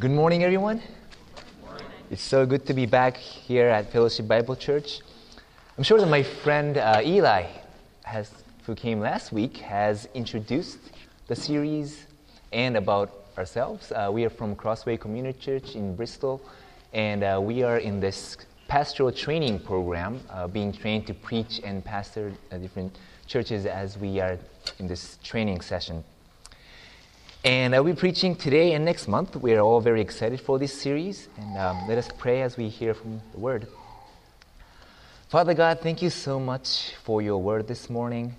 Good morning, everyone. It's so good to be back here at Fellowship Bible Church. I'm sure that my friend uh, Eli, has, who came last week, has introduced the series and about ourselves. Uh, we are from Crossway Community Church in Bristol, and uh, we are in this pastoral training program, uh, being trained to preach and pastor uh, different churches as we are in this training session. And I'll be preaching today and next month. We are all very excited for this series. And um, let us pray as we hear from the Word. Father God, thank you so much for your Word this morning.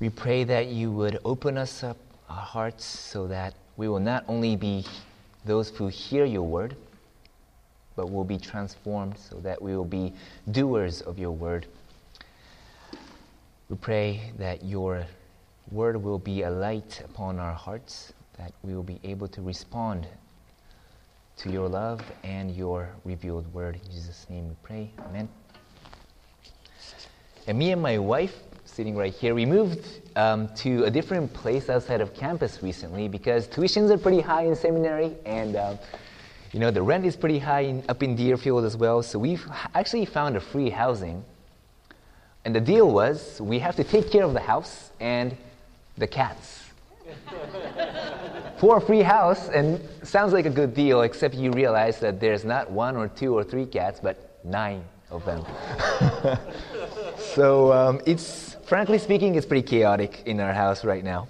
We pray that you would open us up our hearts so that we will not only be those who hear your Word, but will be transformed so that we will be doers of your Word. We pray that your word will be a light upon our hearts, that we will be able to respond to your love and your revealed word. In Jesus' name we pray. Amen. And me and my wife, sitting right here, we moved um, to a different place outside of campus recently because tuitions are pretty high in seminary and uh, you know the rent is pretty high in, up in Deerfield as well. So we've actually found a free housing. And the deal was we have to take care of the house and the cats. For a free house, and sounds like a good deal, except you realize that there's not one or two or three cats, but nine of them. so um, it's, frankly speaking, it's pretty chaotic in our house right now.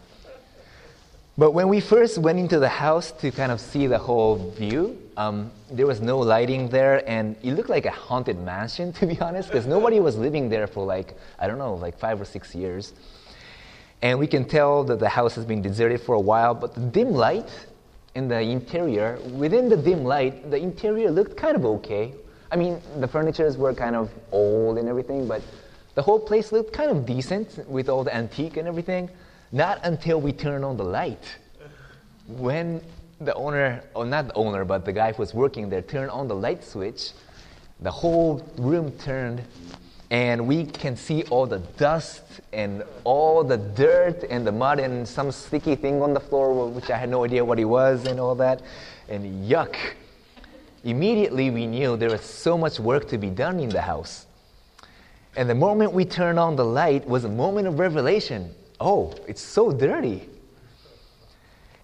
But when we first went into the house to kind of see the whole view, um, there was no lighting there, and it looked like a haunted mansion, to be honest, because nobody was living there for like, I don't know, like five or six years. And we can tell that the house has been deserted for a while, but the dim light in the interior, within the dim light, the interior looked kind of okay. I mean, the furnitures were kind of old and everything, but the whole place looked kind of decent with all the antique and everything. Not until we turned on the light. When the owner, or not the owner, but the guy who was working there turned on the light switch, the whole room turned and we can see all the dust and all the dirt and the mud and some sticky thing on the floor, which I had no idea what it was, and all that, and yuck. Immediately, we knew there was so much work to be done in the house. And the moment we turned on the light was a moment of revelation. Oh, it's so dirty.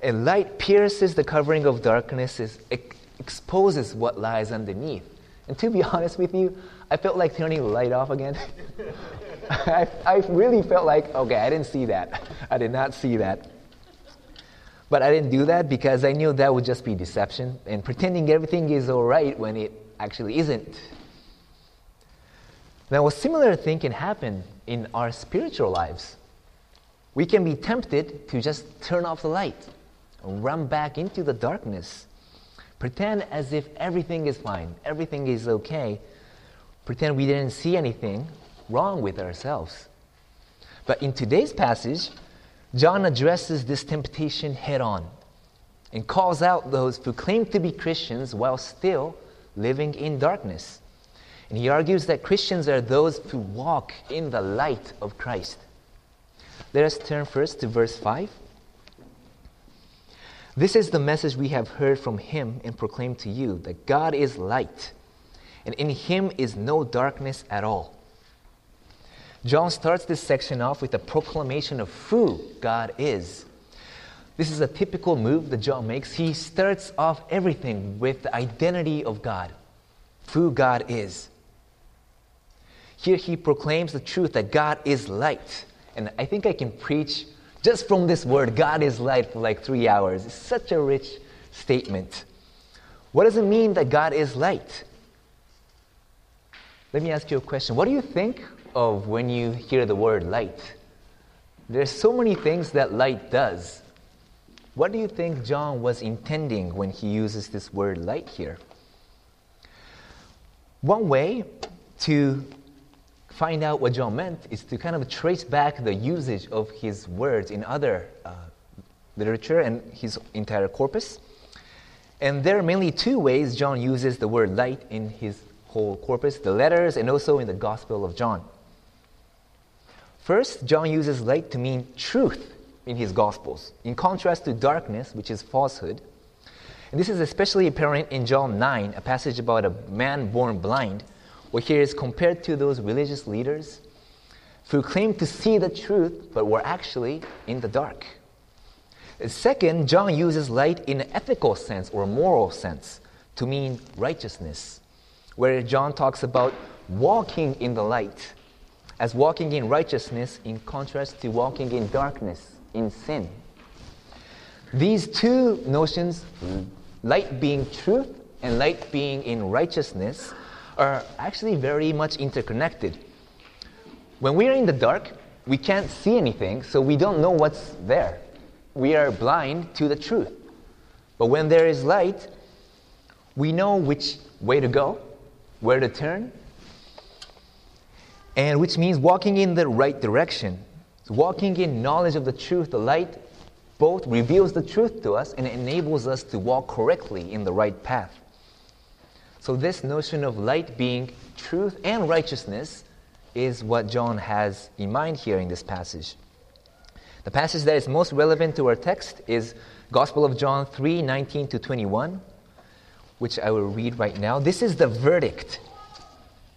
And light pierces the covering of darkness, it exposes what lies underneath. And to be honest with you, I felt like turning the light off again. I, I really felt like, okay, I didn't see that. I did not see that. But I didn't do that because I knew that would just be deception and pretending everything is all right when it actually isn't. Now, a similar thing can happen in our spiritual lives. We can be tempted to just turn off the light and run back into the darkness, pretend as if everything is fine, everything is okay, pretend we didn't see anything wrong with ourselves. But in today's passage, John addresses this temptation head on and calls out those who claim to be Christians while still living in darkness. And he argues that Christians are those who walk in the light of Christ. Let us turn first to verse 5. This is the message we have heard from him and proclaimed to you that God is light and in him is no darkness at all. John starts this section off with a proclamation of who God is. This is a typical move that John makes. He starts off everything with the identity of God, who God is. Here he proclaims the truth that God is light. And I think I can preach just from this word, God is light, for like three hours. It's such a rich statement. What does it mean that God is light? Let me ask you a question. What do you think of when you hear the word light? There's so many things that light does. What do you think John was intending when he uses this word light here? One way to find out what John meant is to kind of trace back the usage of his words in other uh, literature and his entire corpus. And there are mainly two ways John uses the word light in his whole corpus, the letters, and also in the Gospel of John. First, John uses light to mean truth in his Gospels, in contrast to darkness, which is falsehood. And this is especially apparent in John 9, a passage about a man born blind, where he is compared to those religious leaders who claimed to see the truth but were actually in the dark. Second, John uses light in an ethical sense or moral sense to mean righteousness, where John talks about walking in the light as walking in righteousness in contrast to walking in darkness, in sin. These two notions, light being truth and light being in righteousness, are actually very much interconnected. When we are in the dark, we can't see anything, so we don't know what's there. We are blind to the truth. But when there is light, we know which way to go, where to turn, and which means walking in the right direction. So walking in knowledge of the truth, the light both reveals the truth to us and enables us to walk correctly in the right path. So, this notion of light being truth and righteousness is what John has in mind here in this passage. The passage that is most relevant to our text is Gospel of John 3 19 to 21, which I will read right now. This is the verdict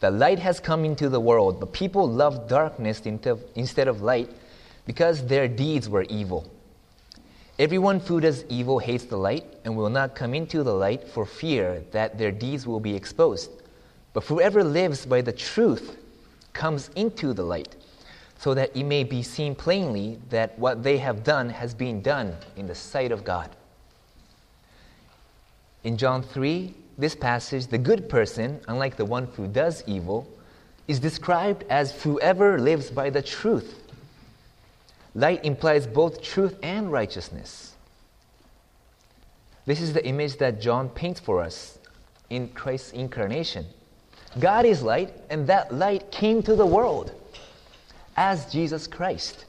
the light has come into the world, but people loved darkness instead of light because their deeds were evil. Everyone who does evil hates the light and will not come into the light for fear that their deeds will be exposed. But whoever lives by the truth comes into the light, so that it may be seen plainly that what they have done has been done in the sight of God. In John 3, this passage, the good person, unlike the one who does evil, is described as whoever lives by the truth. Light implies both truth and righteousness. This is the image that John paints for us in Christ's incarnation. God is light, and that light came to the world as Jesus Christ.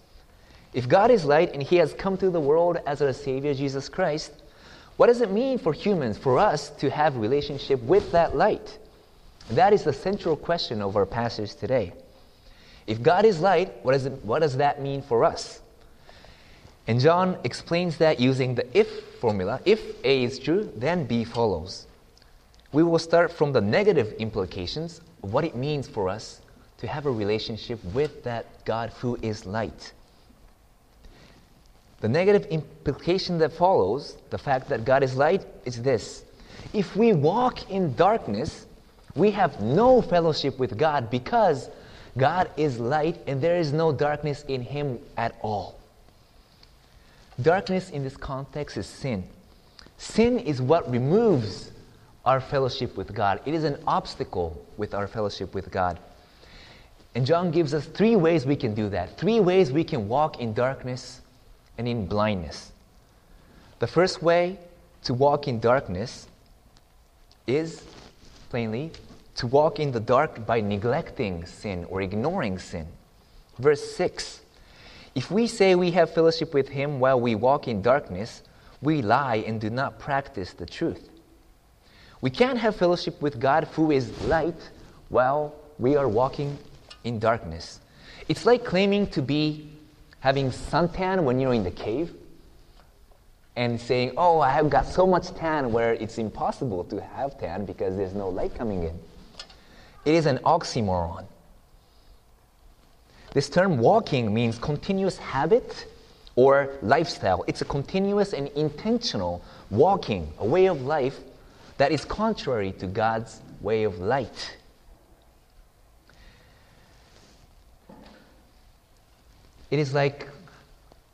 If God is light and He has come to the world as our Savior, Jesus Christ, what does it mean for humans, for us, to have relationship with that light? That is the central question of our passage today. If God is light, what, is it, what does that mean for us? And John explains that using the if formula. If A is true, then B follows. We will start from the negative implications of what it means for us to have a relationship with that God who is light. The negative implication that follows, the fact that God is light, is this. If we walk in darkness, we have no fellowship with God because God is light and there is no darkness in Him at all. Darkness in this context is sin. Sin is what removes our fellowship with God, it is an obstacle with our fellowship with God. And John gives us three ways we can do that. Three ways we can walk in darkness and in blindness. The first way to walk in darkness is, plainly, to walk in the dark by neglecting sin or ignoring sin. Verse 6 If we say we have fellowship with him while we walk in darkness, we lie and do not practice the truth. We can't have fellowship with God who is light while we are walking in darkness. It's like claiming to be having suntan when you're in the cave and saying, Oh, I have got so much tan where it's impossible to have tan because there's no light coming in. It is an oxymoron. This term walking means continuous habit or lifestyle. It's a continuous and intentional walking, a way of life that is contrary to God's way of light. It is like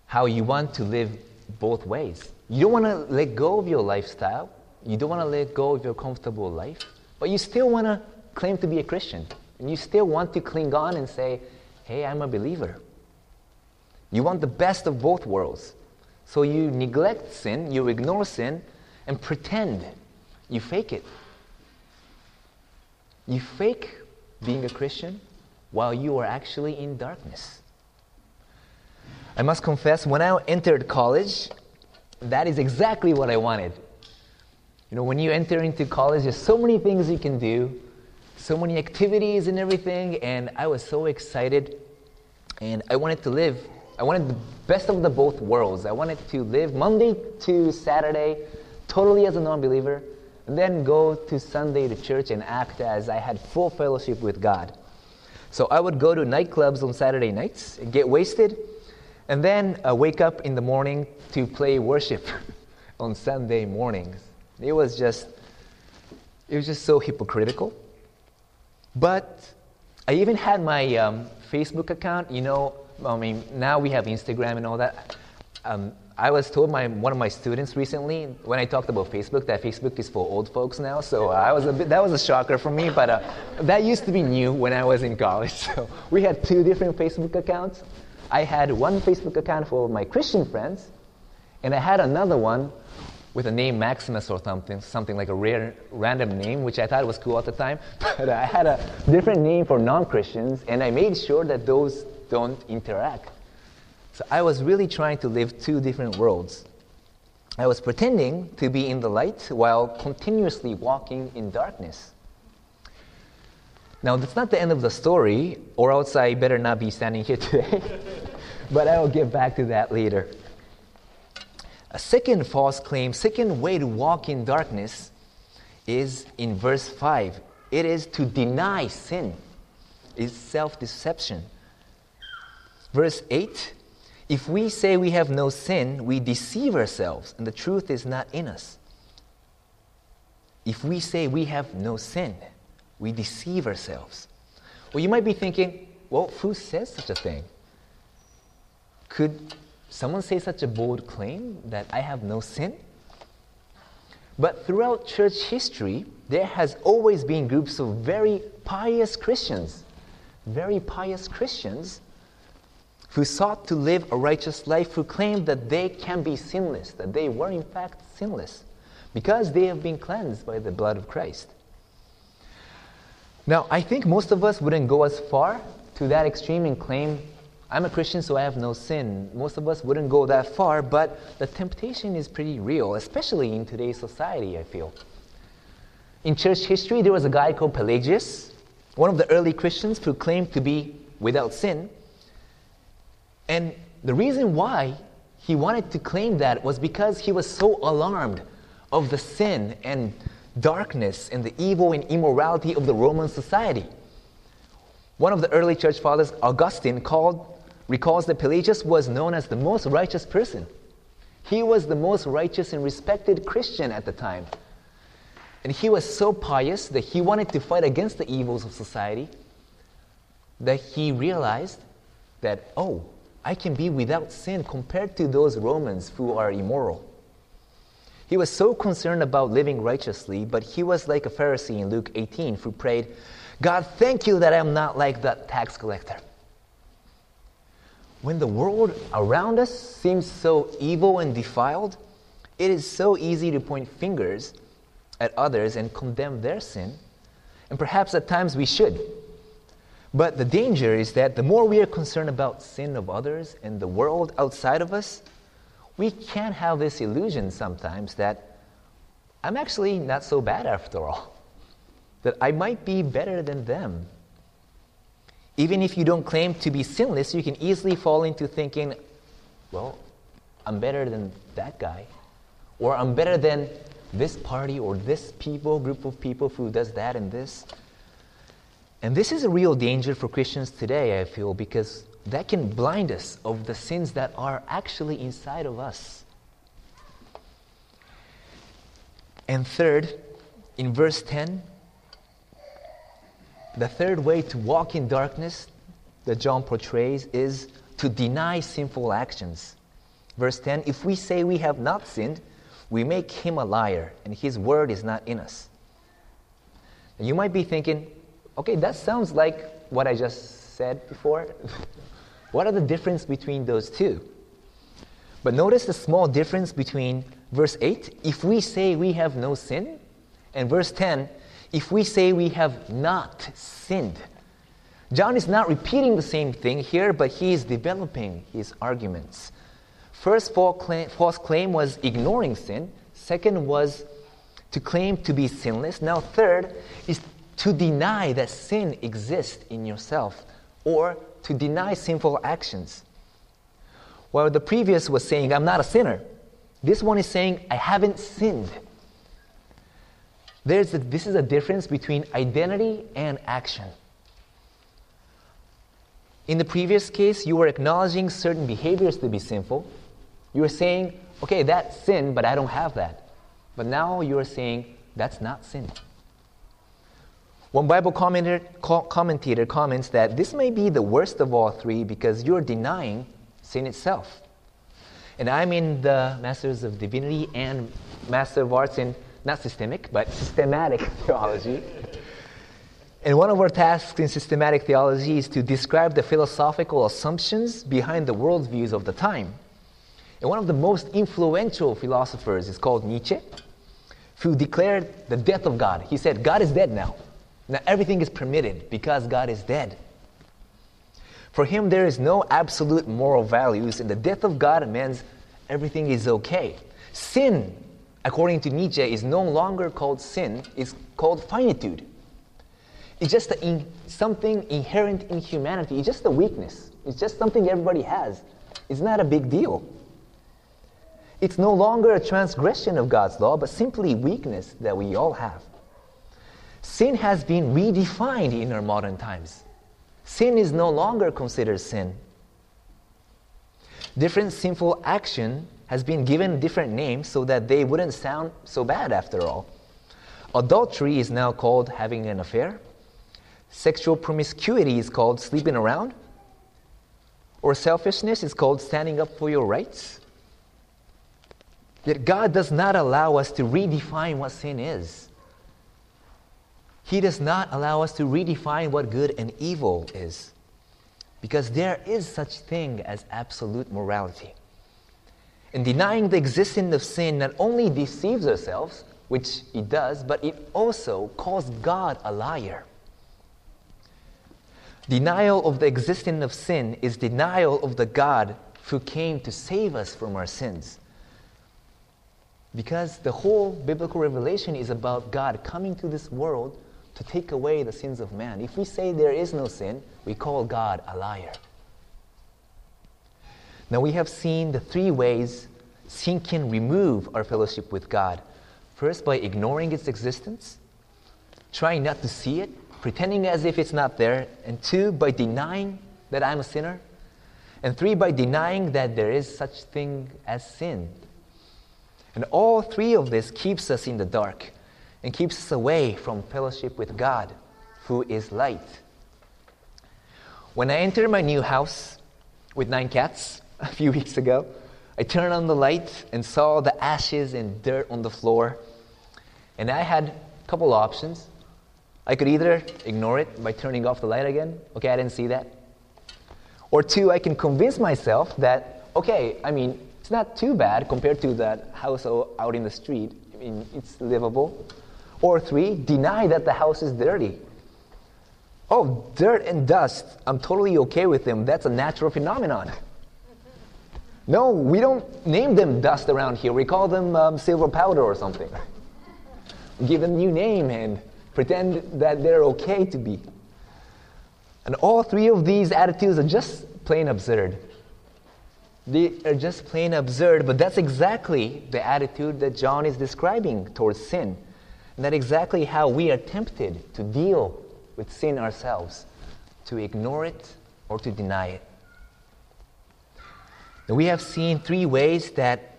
how you want to live both ways. You don't want to let go of your lifestyle, you don't want to let go of your comfortable life, but you still want to claim to be a Christian. And you still want to cling on and say, hey, I'm a believer. You want the best of both worlds. So you neglect sin, you ignore sin, and pretend. You fake it. You fake being a Christian while you are actually in darkness. I must confess, when I entered college, that is exactly what I wanted. You know, when you enter into college, there's so many things you can do, so many activities and everything, and I was so excited. And I wanted to live, I wanted the best of the both worlds. I wanted to live Monday to Saturday totally as a non believer, and then go to Sunday to church and act as I had full fellowship with God. So I would go to nightclubs on Saturday nights, get wasted, and then uh, wake up in the morning to play worship on Sunday mornings. It was just, it was just so hypocritical. But I even had my um, Facebook account. You know, I mean, now we have Instagram and all that. Um, I was told by one of my students recently when I talked about Facebook that Facebook is for old folks now. So I was a bit, that was a shocker for me, but uh, that used to be new when I was in college. So we had two different Facebook accounts. I had one Facebook account for my Christian friends, and I had another one with a name Maximus or something, something like a rare, random name, which I thought was cool at the time. But I had a different name for non Christians, and I made sure that those don't interact. So I was really trying to live two different worlds. I was pretending to be in the light while continuously walking in darkness. Now, that's not the end of the story, or else I better not be standing here today. but I will get back to that later. A second false claim, second way to walk in darkness is in verse 5. It is to deny sin, it's self deception. Verse 8 if we say we have no sin, we deceive ourselves, and the truth is not in us. If we say we have no sin, we deceive ourselves. Well, you might be thinking, well, who says such a thing? Could someone say such a bold claim that I have no sin? But throughout church history, there has always been groups of very pious Christians, very pious Christians who sought to live a righteous life, who claimed that they can be sinless, that they were in fact sinless, because they have been cleansed by the blood of Christ. Now, I think most of us wouldn't go as far to that extreme and claim, I'm a Christian, so I have no sin. Most of us wouldn't go that far, but the temptation is pretty real, especially in today's society, I feel. In church history, there was a guy called Pelagius, one of the early Christians who claimed to be without sin. And the reason why he wanted to claim that was because he was so alarmed of the sin and darkness and the evil and immorality of the Roman society. One of the early church fathers, Augustine, called, recalls that Pelagius was known as the most righteous person. He was the most righteous and respected Christian at the time. And he was so pious that he wanted to fight against the evils of society that he realized that, oh, I can be without sin compared to those Romans who are immoral. He was so concerned about living righteously, but he was like a Pharisee in Luke 18 who prayed, God, thank you that I'm not like that tax collector. When the world around us seems so evil and defiled, it is so easy to point fingers at others and condemn their sin. And perhaps at times we should. But the danger is that the more we are concerned about sin of others and the world outside of us, we can have this illusion sometimes that I'm actually not so bad after all, that I might be better than them. Even if you don't claim to be sinless, you can easily fall into thinking, well, I'm better than that guy, or I'm better than this party or this people, group of people who does that and this. And this is a real danger for Christians today, I feel, because that can blind us of the sins that are actually inside of us. And third, in verse 10, the third way to walk in darkness that John portrays is to deny sinful actions. Verse 10 If we say we have not sinned, we make him a liar, and his word is not in us. You might be thinking, Okay, that sounds like what I just said before. what are the difference between those two? But notice the small difference between verse 8, if we say we have no sin, and verse 10, if we say we have not sinned. John is not repeating the same thing here, but he is developing his arguments. First false claim was ignoring sin. Second was to claim to be sinless. Now, third is to deny that sin exists in yourself or to deny sinful actions. While the previous was saying, I'm not a sinner, This one is saying, I haven't sinned. There's a, this is a difference between identity and action. In the previous case, you were acknowledging certain behaviors to be sinful. You were saying, okay, that's sin, but I don't have that. But now you are saying, that's not sin. One Bible commentator, commentator comments that this may be the worst of all three because you're denying sin itself. And I'm in the Masters of Divinity and Master of Arts in not systemic, but systematic theology. And one of our tasks in systematic theology is to describe the philosophical assumptions behind the worldviews of the time. And one of the most influential philosophers is called Nietzsche, who declared the death of God. He said, God is dead now. Now everything is permitted because God is dead. For him, there is no absolute moral values, and the death of God means everything is okay. Sin, according to Nietzsche, is no longer called sin, it's called finitude. It's just in, something inherent in humanity. It's just a weakness. It's just something everybody has. It's not a big deal. It's no longer a transgression of God's law, but simply weakness that we all have. Sin has been redefined in our modern times sin is no longer considered sin. Different sinful action has been given different names so that they wouldn't sound so bad after all. Adultery is now called having an affair. Sexual promiscuity is called sleeping around. Or selfishness is called standing up for your rights. Yet God does not allow us to redefine what sin is. He does not allow us to redefine what good and evil is. Because there is such thing as absolute morality. And denying the existence of sin not only deceives ourselves, which it does, but it also calls God a liar. Denial of the existence of sin is denial of the God who came to save us from our sins. Because the whole biblical revelation is about God coming to this world to take away the sins of man. If we say there is no sin, we call God a liar. Now we have seen the three ways sin can remove our fellowship with God. First, by ignoring its existence, trying not to see it, pretending as if it's not there, and two, by denying that I'm a sinner, and three, by denying that there is such thing as sin. And all three of this keeps us in the dark and keeps us away from fellowship with God, who is light. When I entered my new house with nine cats a few weeks ago, I turned on the light and saw the ashes and dirt on the floor. And I had a couple of options. I could either ignore it by turning off the light again. Okay, I didn't see that. Or two, I can convince myself that, okay, I mean, it's not too bad compared to that house out in the street. I mean, it's livable. Or three, deny that the house is dirty. Oh, dirt and dust, I'm totally okay with them. That's a natural phenomenon. No, we don't name them dust around here. We call them um, silver powder or something. Give them a new name and pretend that they're okay to be. And all three of these attitudes are just plain absurd. They are just plain absurd, but that's exactly the attitude that John is describing towards sin. And that's exactly how we are tempted to deal with sin ourselves to ignore it or to deny it. Now, we have seen three ways that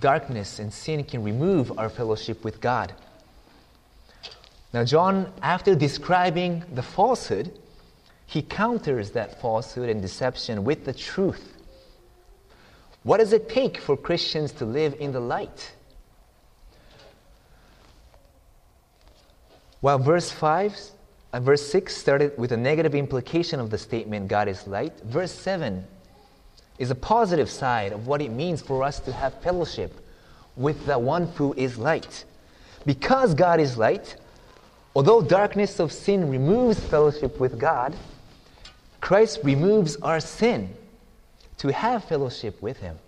darkness and sin can remove our fellowship with God. Now, John, after describing the falsehood, he counters that falsehood and deception with the truth. What does it take for Christians to live in the light? While verse 5 uh, verse 6 started with a negative implication of the statement, God is light, verse 7 is a positive side of what it means for us to have fellowship with the one who is light. Because God is light, although darkness of sin removes fellowship with God, Christ removes our sin to have fellowship with Him.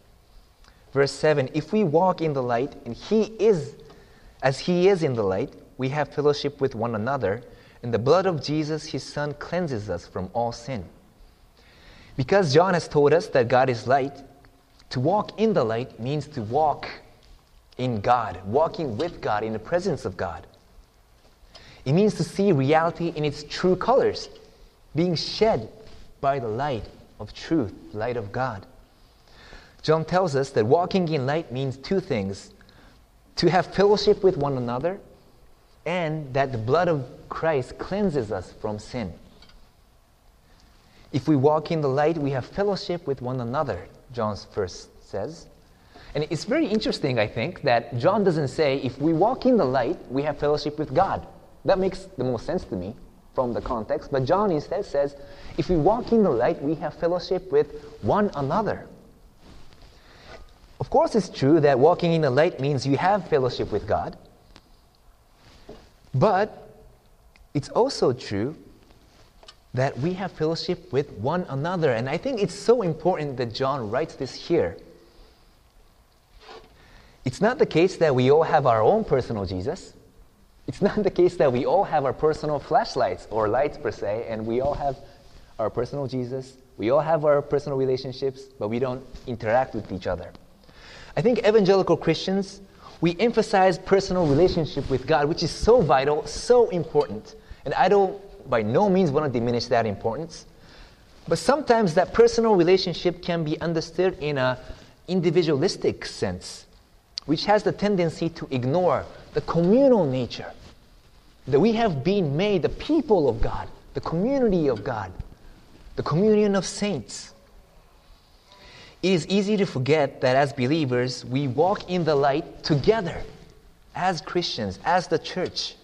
Verse 7 If we walk in the light, and He is as He is in the light, we have fellowship with one another, and the blood of Jesus, his Son, cleanses us from all sin. Because John has told us that God is light, to walk in the light means to walk in God, walking with God, in the presence of God. It means to see reality in its true colors, being shed by the light of truth, light of God. John tells us that walking in light means two things to have fellowship with one another, and that the blood of Christ cleanses us from sin. If we walk in the light, we have fellowship with one another, John's first says. And it's very interesting, I think, that John doesn't say, if we walk in the light, we have fellowship with God. That makes the most sense to me from the context. But John instead says, if we walk in the light, we have fellowship with one another. Of course, it's true that walking in the light means you have fellowship with God. But it's also true that we have fellowship with one another. And I think it's so important that John writes this here. It's not the case that we all have our own personal Jesus. It's not the case that we all have our personal flashlights or lights per se, and we all have our personal Jesus. We all have our personal relationships, but we don't interact with each other. I think evangelical Christians, we emphasize personal relationship with God, which is so vital, so important. And I don't by no means want to diminish that importance. But sometimes that personal relationship can be understood in an individualistic sense, which has the tendency to ignore the communal nature. That we have been made the people of God, the community of God, the communion of saints. It is easy to forget that as believers, we walk in the light together as Christians, as the church.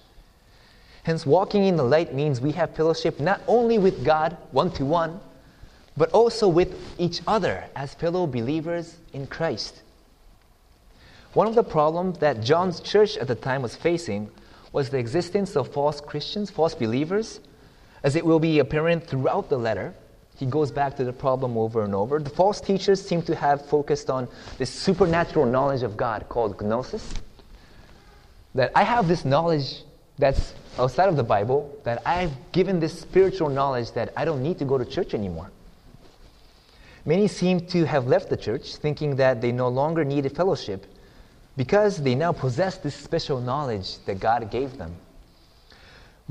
Hence, walking in the light means we have fellowship not only with God one to one, but also with each other as fellow believers in Christ. One of the problems that John's church at the time was facing was the existence of false Christians, false believers. As it will be apparent throughout the letter, he goes back to the problem over and over. The false teachers seem to have focused on this supernatural knowledge of God called gnosis. That I have this knowledge that's outside of the Bible, that I've given this spiritual knowledge that I don't need to go to church anymore. Many seem to have left the church thinking that they no longer needed fellowship because they now possess this special knowledge that God gave them.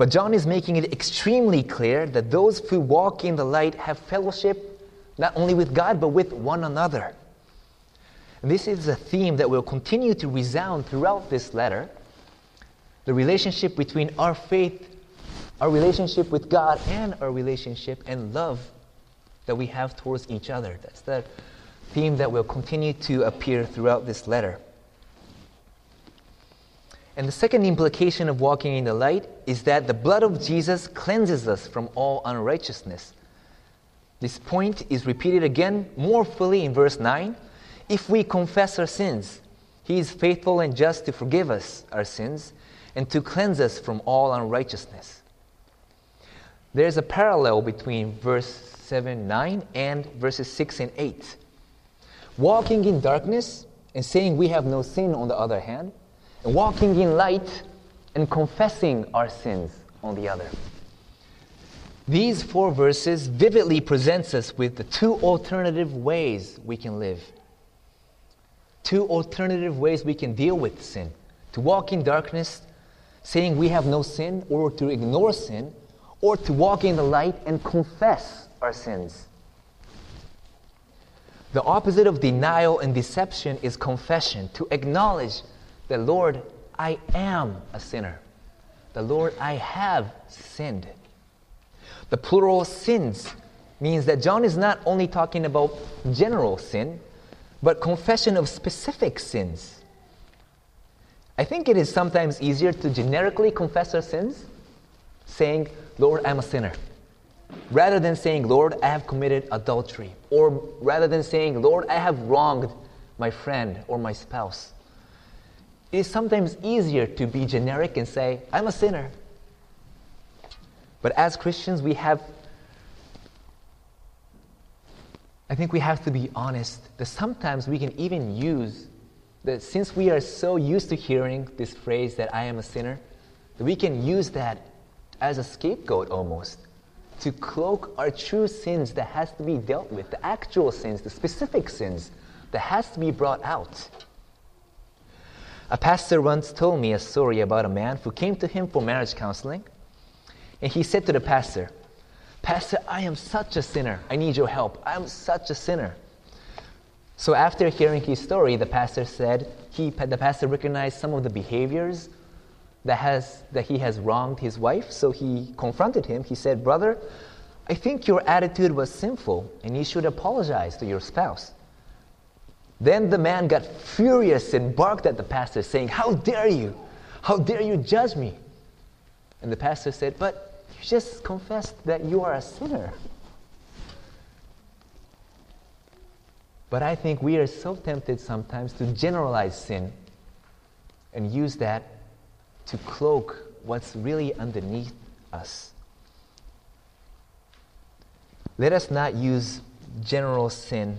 But John is making it extremely clear that those who walk in the light have fellowship not only with God, but with one another. This is a theme that will continue to resound throughout this letter the relationship between our faith, our relationship with God, and our relationship and love that we have towards each other. That's the theme that will continue to appear throughout this letter. And the second implication of walking in the light is that the blood of Jesus cleanses us from all unrighteousness. This point is repeated again more fully in verse 9. If we confess our sins, he is faithful and just to forgive us our sins and to cleanse us from all unrighteousness. There's a parallel between verse 7, 9 and verses 6 and 8. Walking in darkness and saying we have no sin, on the other hand, and walking in light and confessing our sins, on the other. These four verses vividly presents us with the two alternative ways we can live. Two alternative ways we can deal with sin. To walk in darkness saying we have no sin, or to ignore sin, or to walk in the light and confess our sins. The opposite of denial and deception is confession, to acknowledge that, Lord, I am a sinner. The Lord, I have sinned. The plural sins means that John is not only talking about general sin, but confession of specific sins. I think it is sometimes easier to generically confess our sins, saying, Lord, I'm a sinner, rather than saying, Lord, I have committed adultery, or rather than saying, Lord, I have wronged my friend or my spouse. It is sometimes easier to be generic and say, I'm a sinner. But as Christians, we have, I think we have to be honest that sometimes we can even use that since we are so used to hearing this phrase that I am a sinner, that we can use that as a scapegoat almost to cloak our true sins that has to be dealt with, the actual sins, the specific sins that has to be brought out. A pastor once told me a story about a man who came to him for marriage counseling. And he said to the pastor, Pastor, I am such a sinner. I need your help. I'm such a sinner. So after hearing his story, the pastor said he, the pastor recognized some of the behaviors that, has, that he has wronged his wife. So he confronted him. He said, Brother, I think your attitude was sinful and you should apologize to your spouse. Then the man got furious and barked at the pastor, saying, How dare you? How dare you judge me? And the pastor said, But you just confessed that you are a sinner. But I think we are so tempted sometimes to generalize sin and use that to cloak what's really underneath us. Let us not use general sin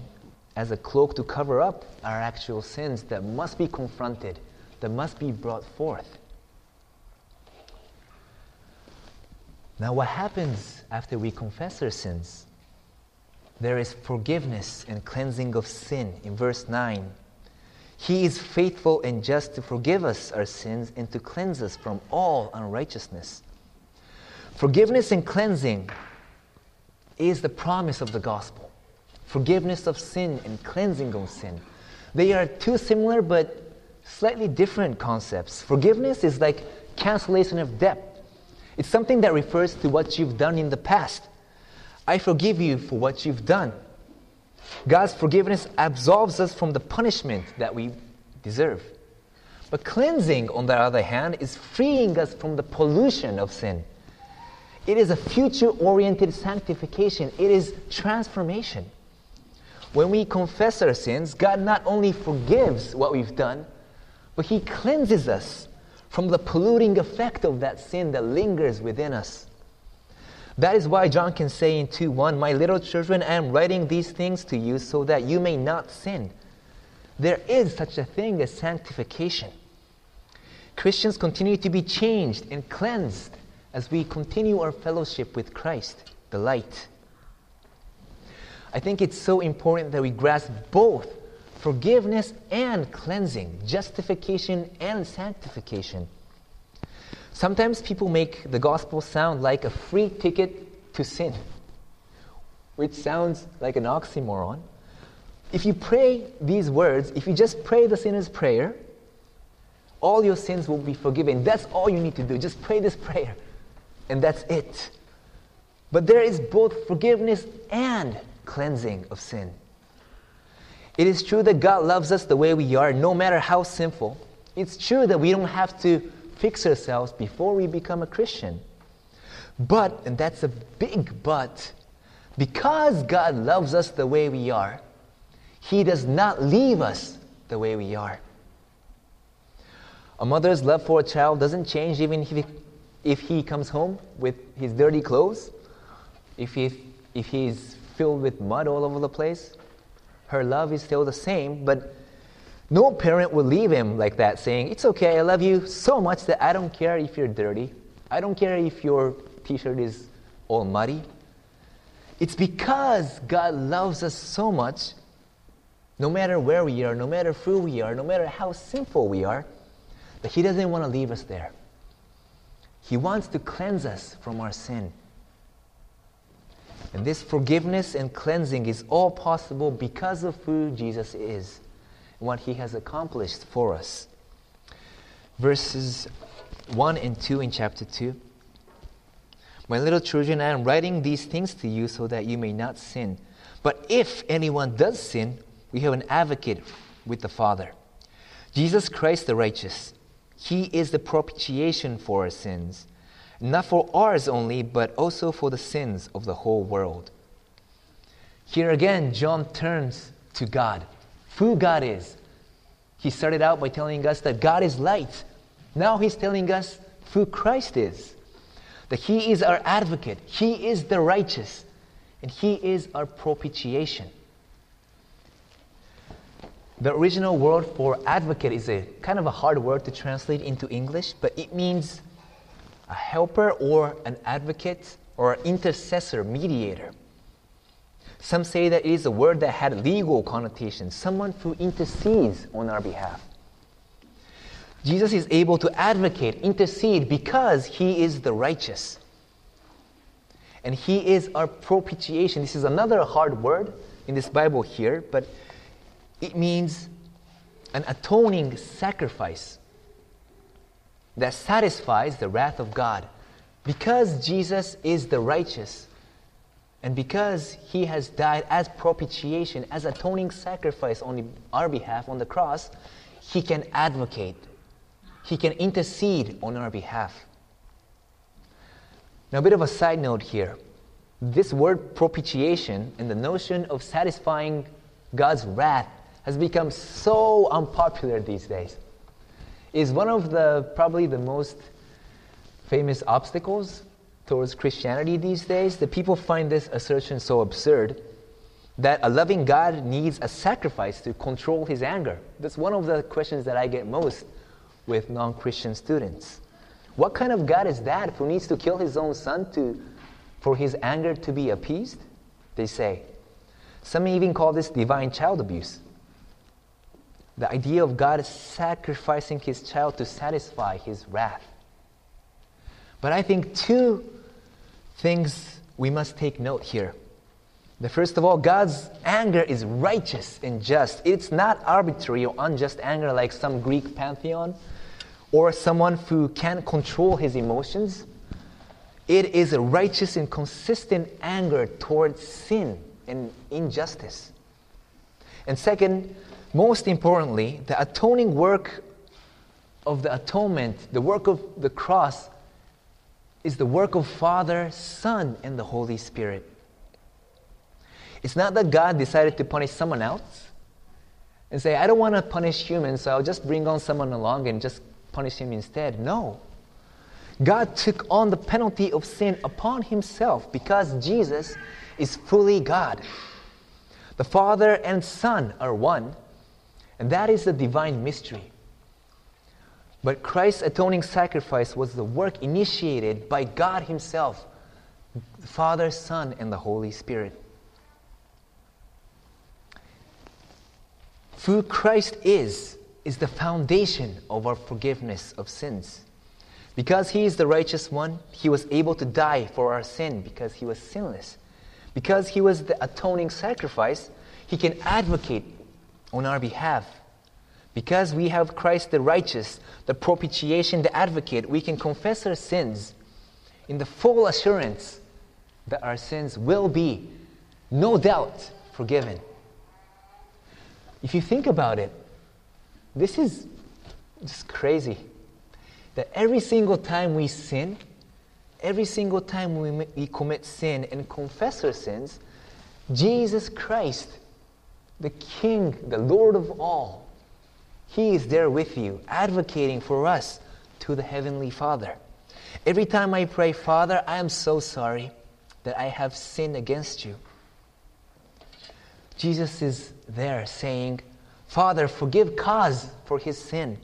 as a cloak to cover up our actual sins that must be confronted, that must be brought forth. Now, what happens after we confess our sins? There is forgiveness and cleansing of sin in verse 9. He is faithful and just to forgive us our sins and to cleanse us from all unrighteousness. Forgiveness and cleansing is the promise of the gospel forgiveness of sin and cleansing of sin. They are two similar but slightly different concepts. Forgiveness is like cancellation of debt, it's something that refers to what you've done in the past. I forgive you for what you've done. God's forgiveness absolves us from the punishment that we deserve. But cleansing, on the other hand, is freeing us from the pollution of sin. It is a future oriented sanctification, it is transformation. When we confess our sins, God not only forgives what we've done, but He cleanses us from the polluting effect of that sin that lingers within us. That is why John can say in 2 1, My little children, I am writing these things to you so that you may not sin. There is such a thing as sanctification. Christians continue to be changed and cleansed as we continue our fellowship with Christ, the light. I think it's so important that we grasp both forgiveness and cleansing, justification and sanctification. Sometimes people make the gospel sound like a free ticket to sin, which sounds like an oxymoron. If you pray these words, if you just pray the sinner's prayer, all your sins will be forgiven. That's all you need to do. Just pray this prayer, and that's it. But there is both forgiveness and cleansing of sin. It is true that God loves us the way we are, no matter how sinful. It's true that we don't have to fix ourselves before we become a Christian. But, and that's a big but, because God loves us the way we are, He does not leave us the way we are. A mother's love for a child doesn't change even if he, if he comes home with his dirty clothes, if, he, if he's filled with mud all over the place. Her love is still the same, but no parent would leave him like that, saying, It's okay, I love you so much that I don't care if you're dirty. I don't care if your t shirt is all muddy. It's because God loves us so much, no matter where we are, no matter who we are, no matter how sinful we are, that He doesn't want to leave us there. He wants to cleanse us from our sin. And this forgiveness and cleansing is all possible because of who Jesus is and what he has accomplished for us. Verses 1 and 2 in chapter 2. My little children, I am writing these things to you so that you may not sin. But if anyone does sin, we have an advocate with the Father. Jesus Christ the righteous. He is the propitiation for our sins not for ours only, but also for the sins of the whole world. Here again, John turns to God, who God is. He started out by telling us that God is light. Now he's telling us who Christ is. That he is our advocate, he is the righteous, and he is our propitiation. The original word for advocate is a kind of a hard word to translate into English, but it means a helper or an advocate or intercessor, mediator. Some say that it is a word that had legal connotations, someone who intercedes on our behalf. Jesus is able to advocate, intercede, because he is the righteous. And he is our propitiation. This is another hard word in this Bible here, but it means an atoning sacrifice that satisfies the wrath of God. Because Jesus is the righteous, and because he has died as propitiation, as atoning sacrifice on our behalf on the cross, he can advocate, he can intercede on our behalf. Now, a bit of a side note here. This word propitiation and the notion of satisfying God's wrath has become so unpopular these days. Is one of the probably the most famous obstacles towards Christianity these days. The people find this assertion so absurd that a loving God needs a sacrifice to control his anger. That's one of the questions that I get most with non Christian students. What kind of God is that who needs to kill his own son to, for his anger to be appeased? They say. Some even call this divine child abuse. The idea of God sacrificing his child to satisfy his wrath. But I think two things we must take note here. The first of all, God's anger is righteous and just. It's not arbitrary or unjust anger like some Greek pantheon or someone who can't control his emotions. It is a righteous and consistent anger towards sin and injustice. And second, most importantly, the atoning work of the atonement, the work of the cross, is the work of Father, Son, and the Holy Spirit. It's not that God decided to punish someone else and say, I don't want to punish humans, so I'll just bring on someone along and just punish him instead. No. God took on the penalty of sin upon himself because Jesus is fully God. The Father and Son are one, and that is the divine mystery. But Christ's atoning sacrifice was the work initiated by God Himself, the Father, Son, and the Holy Spirit. Who Christ is, is the foundation of our forgiveness of sins. Because He is the righteous one, He was able to die for our sin because He was sinless. Because He was the atoning sacrifice, He can advocate on our behalf because we have Christ the righteous, the propitiation, the advocate, we can confess our sins in the full assurance that our sins will be, no doubt, forgiven. If you think about it, this is just crazy. That every single time we sin, every single time we, we commit sin and confess our sins, Jesus Christ, the King, the Lord of all, he is there with you, advocating for us to the Heavenly Father. Every time I pray, Father, I am so sorry that I have sinned against you. Jesus is there saying, Father, forgive cause for his sin.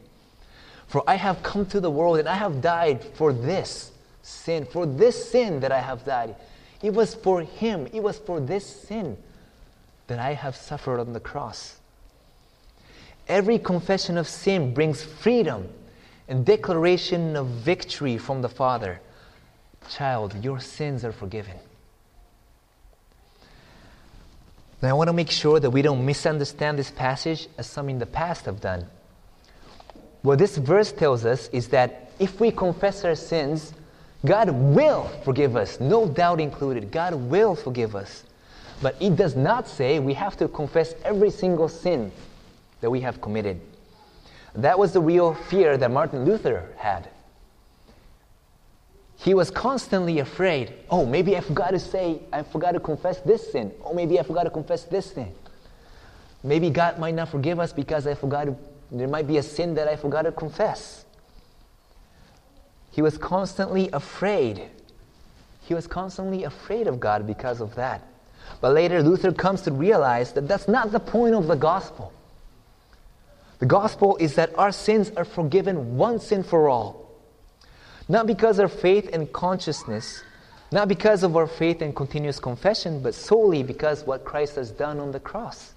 For I have come to the world and I have died for this sin, for this sin that I have died. It was for him, it was for this sin that I have suffered on the cross. Every confession of sin brings freedom and declaration of victory from the Father. Child, your sins are forgiven. Now, I want to make sure that we don't misunderstand this passage as some in the past have done. What this verse tells us is that if we confess our sins, God will forgive us, no doubt included. God will forgive us. But it does not say we have to confess every single sin that we have committed. That was the real fear that Martin Luther had. He was constantly afraid, oh, maybe I forgot to say, I forgot to confess this sin. Oh, maybe I forgot to confess this sin. Maybe God might not forgive us because I forgot to, there might be a sin that I forgot to confess. He was constantly afraid. He was constantly afraid of God because of that. But later, Luther comes to realize that that's not the point of the gospel. The gospel is that our sins are forgiven once and for all. Not because of our faith and consciousness, not because of our faith and continuous confession, but solely because what Christ has done on the cross.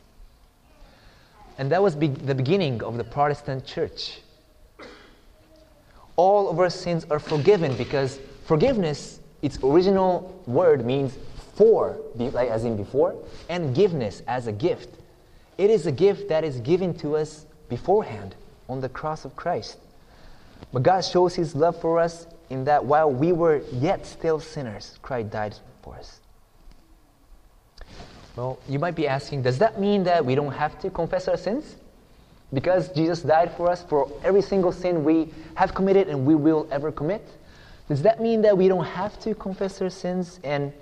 And that was be- the beginning of the Protestant church. All of our sins are forgiven because forgiveness, its original word means for, like as in before, and giveness as a gift. It is a gift that is given to us beforehand on the cross of Christ. But God shows His love for us in that while we were yet still sinners, Christ died for us. Well, you might be asking, does that mean that we don't have to confess our sins? Because Jesus died for us for every single sin we have committed and we will ever commit? Does that mean that we don't have to confess our sins and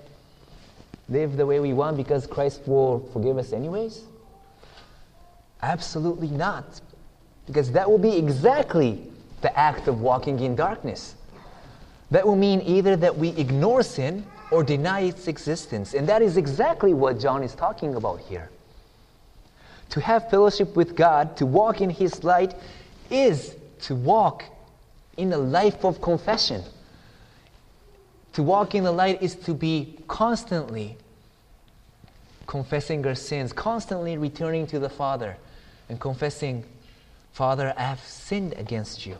live the way we want because Christ will forgive us anyways? Absolutely not. Because that will be exactly the act of walking in darkness. That will mean either that we ignore sin or deny its existence. And that is exactly what John is talking about here. To have fellowship with God, to walk in His light, is to walk in a life of confession. To walk in the light is to be constantly confessing our sins, constantly returning to the Father and confessing, Father, I have sinned against you.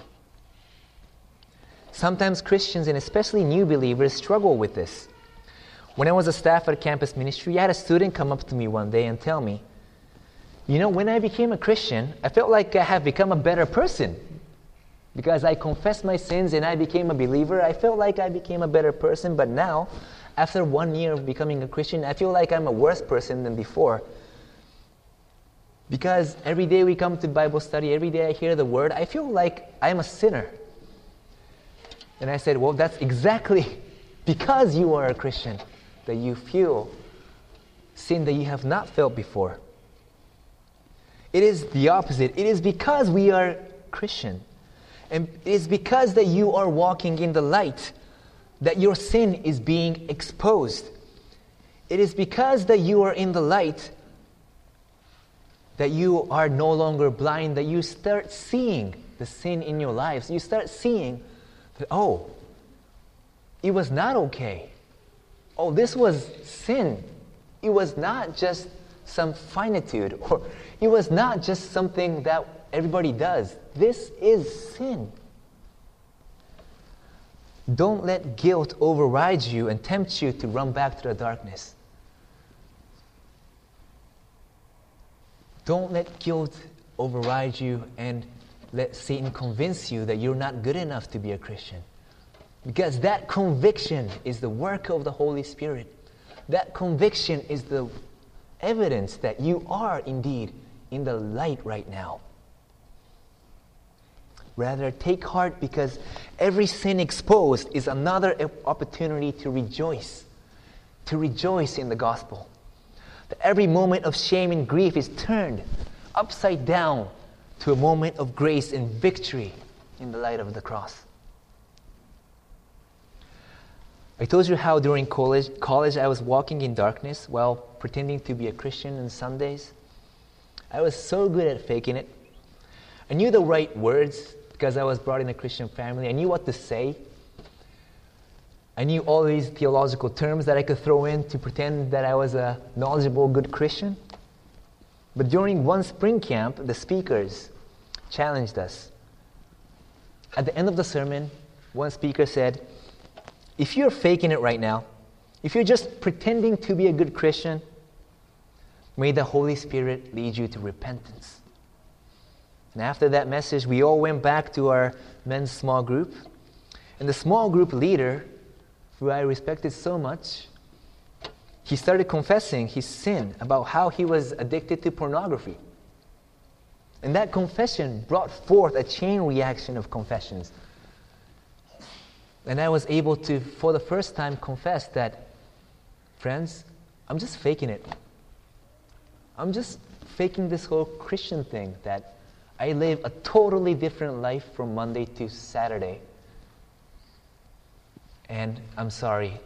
Sometimes Christians, and especially new believers, struggle with this. When I was a staff at campus ministry, I had a student come up to me one day and tell me, You know, when I became a Christian, I felt like I have become a better person. Because I confessed my sins and I became a believer, I felt like I became a better person, but now, after one year of becoming a Christian, I feel like I'm a worse person than before. Because every day we come to Bible study, every day I hear the word, I feel like I'm a sinner. And I said, Well, that's exactly because you are a Christian that you feel sin that you have not felt before. It is the opposite. It is because we are Christian. And it is because that you are walking in the light that your sin is being exposed. It is because that you are in the light that you are no longer blind, that you start seeing the sin in your lives. You start seeing that, oh, it was not okay. Oh, this was sin. It was not just some finitude, or it was not just something that everybody does. This is sin. Don't let guilt override you and tempt you to run back to the darkness. Don't let guilt override you and let Satan convince you that you're not good enough to be a Christian. Because that conviction is the work of the Holy Spirit. That conviction is the evidence that you are indeed in the light right now. Rather, take heart because every sin exposed is another opportunity to rejoice, to rejoice in the gospel. That every moment of shame and grief is turned upside down to a moment of grace and victory in the light of the cross. I told you how during college, college I was walking in darkness while pretending to be a Christian on Sundays. I was so good at faking it. I knew the right words because I was brought in a Christian family. I knew what to say. I knew all these theological terms that I could throw in to pretend that I was a knowledgeable, good Christian. But during one spring camp, the speakers challenged us. At the end of the sermon, one speaker said, if you're faking it right now, if you're just pretending to be a good Christian, may the Holy Spirit lead you to repentance. And after that message, we all went back to our men's small group. And the small group leader, who I respected so much, he started confessing his sin about how he was addicted to pornography. And that confession brought forth a chain reaction of confessions and I was able to, for the first time, confess that, friends, I'm just faking it. I'm just faking this whole Christian thing that I live a totally different life from Monday to Saturday. And I'm sorry.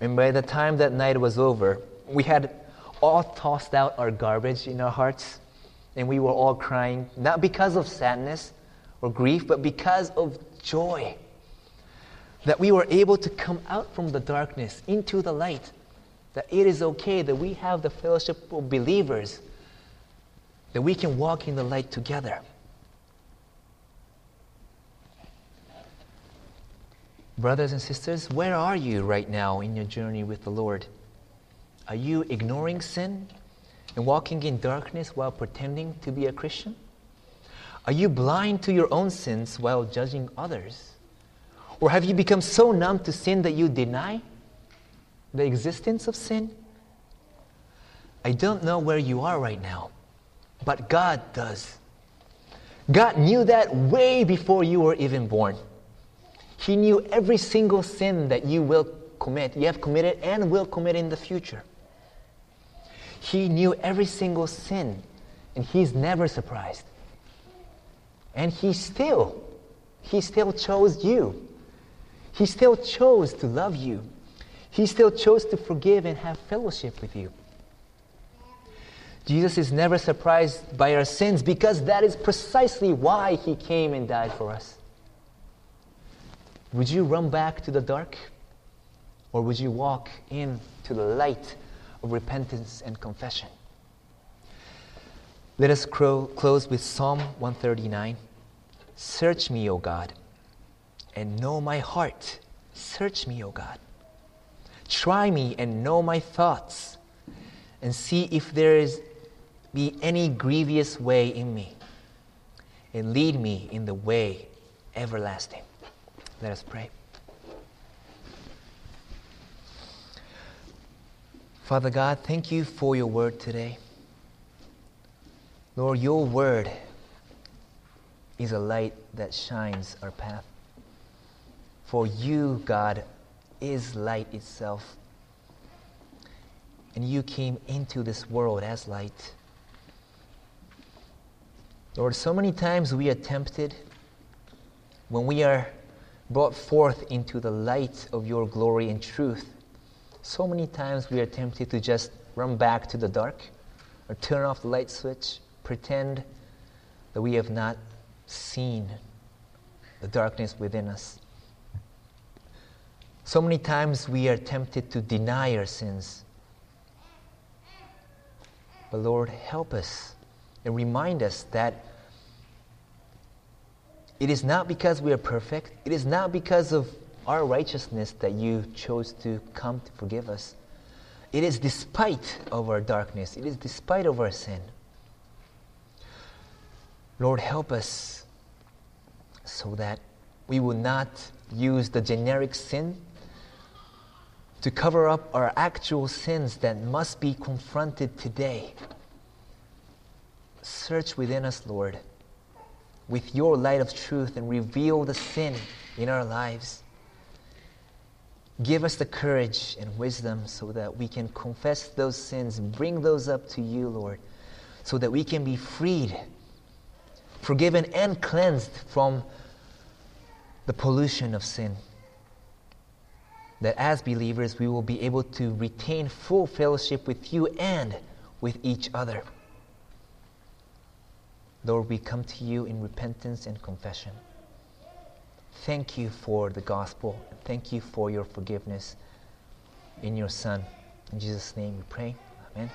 And by the time that night was over, we had all tossed out our garbage in our hearts, and we were all crying, not because of sadness or grief, but because of joy that we were able to come out from the darkness into the light, that it is okay that we have the fellowship of believers, that we can walk in the light together. Brothers and sisters, where are you right now in your journey with the Lord? Are you ignoring sin and walking in darkness while pretending to be a Christian? Are you blind to your own sins while judging others? Or have you become so numb to sin that you deny the existence of sin? I don't know where you are right now, but God does. God knew that way before you were even born. He knew every single sin that you will commit, you have committed and will commit in the future. He knew every single sin, and He's never surprised. And He still, He still chose you. He still chose to love you. He still chose to forgive and have fellowship with you. Jesus is never surprised by our sins because that is precisely why He came and died for us. Would you run back to the dark? Or would you walk into the light of repentance and confession? Let us close with Psalm 139. Search me, O God, and know my heart. Search me, O God. Try me and know my thoughts, and see if there is be any grievous way in me, and lead me in the way everlasting. Let us pray. Father God, thank you for your word today. Lord, your word is a light that shines our path. For you, God, is light itself. And you came into this world as light. Lord, so many times we are tempted when we are brought forth into the light of your glory and truth. So many times we are tempted to just run back to the dark or turn off the light switch, pretend that we have not seen the darkness within us. So many times we are tempted to deny our sins. But Lord, help us and remind us that it is not because we are perfect, it is not because of our righteousness that you chose to come to forgive us. It is despite of our darkness, it is despite of our sin. Lord, help us so that we will not use the generic sin to cover up our actual sins that must be confronted today. Search within us, Lord, with your light of truth and reveal the sin in our lives. Give us the courage and wisdom so that we can confess those sins, bring those up to you, Lord, so that we can be freed, forgiven, and cleansed from the pollution of sin. That as believers, we will be able to retain full fellowship with you and with each other. Lord, we come to you in repentance and confession. Thank you for the gospel. Thank you for your forgiveness in your Son. In Jesus' name we pray. Amen.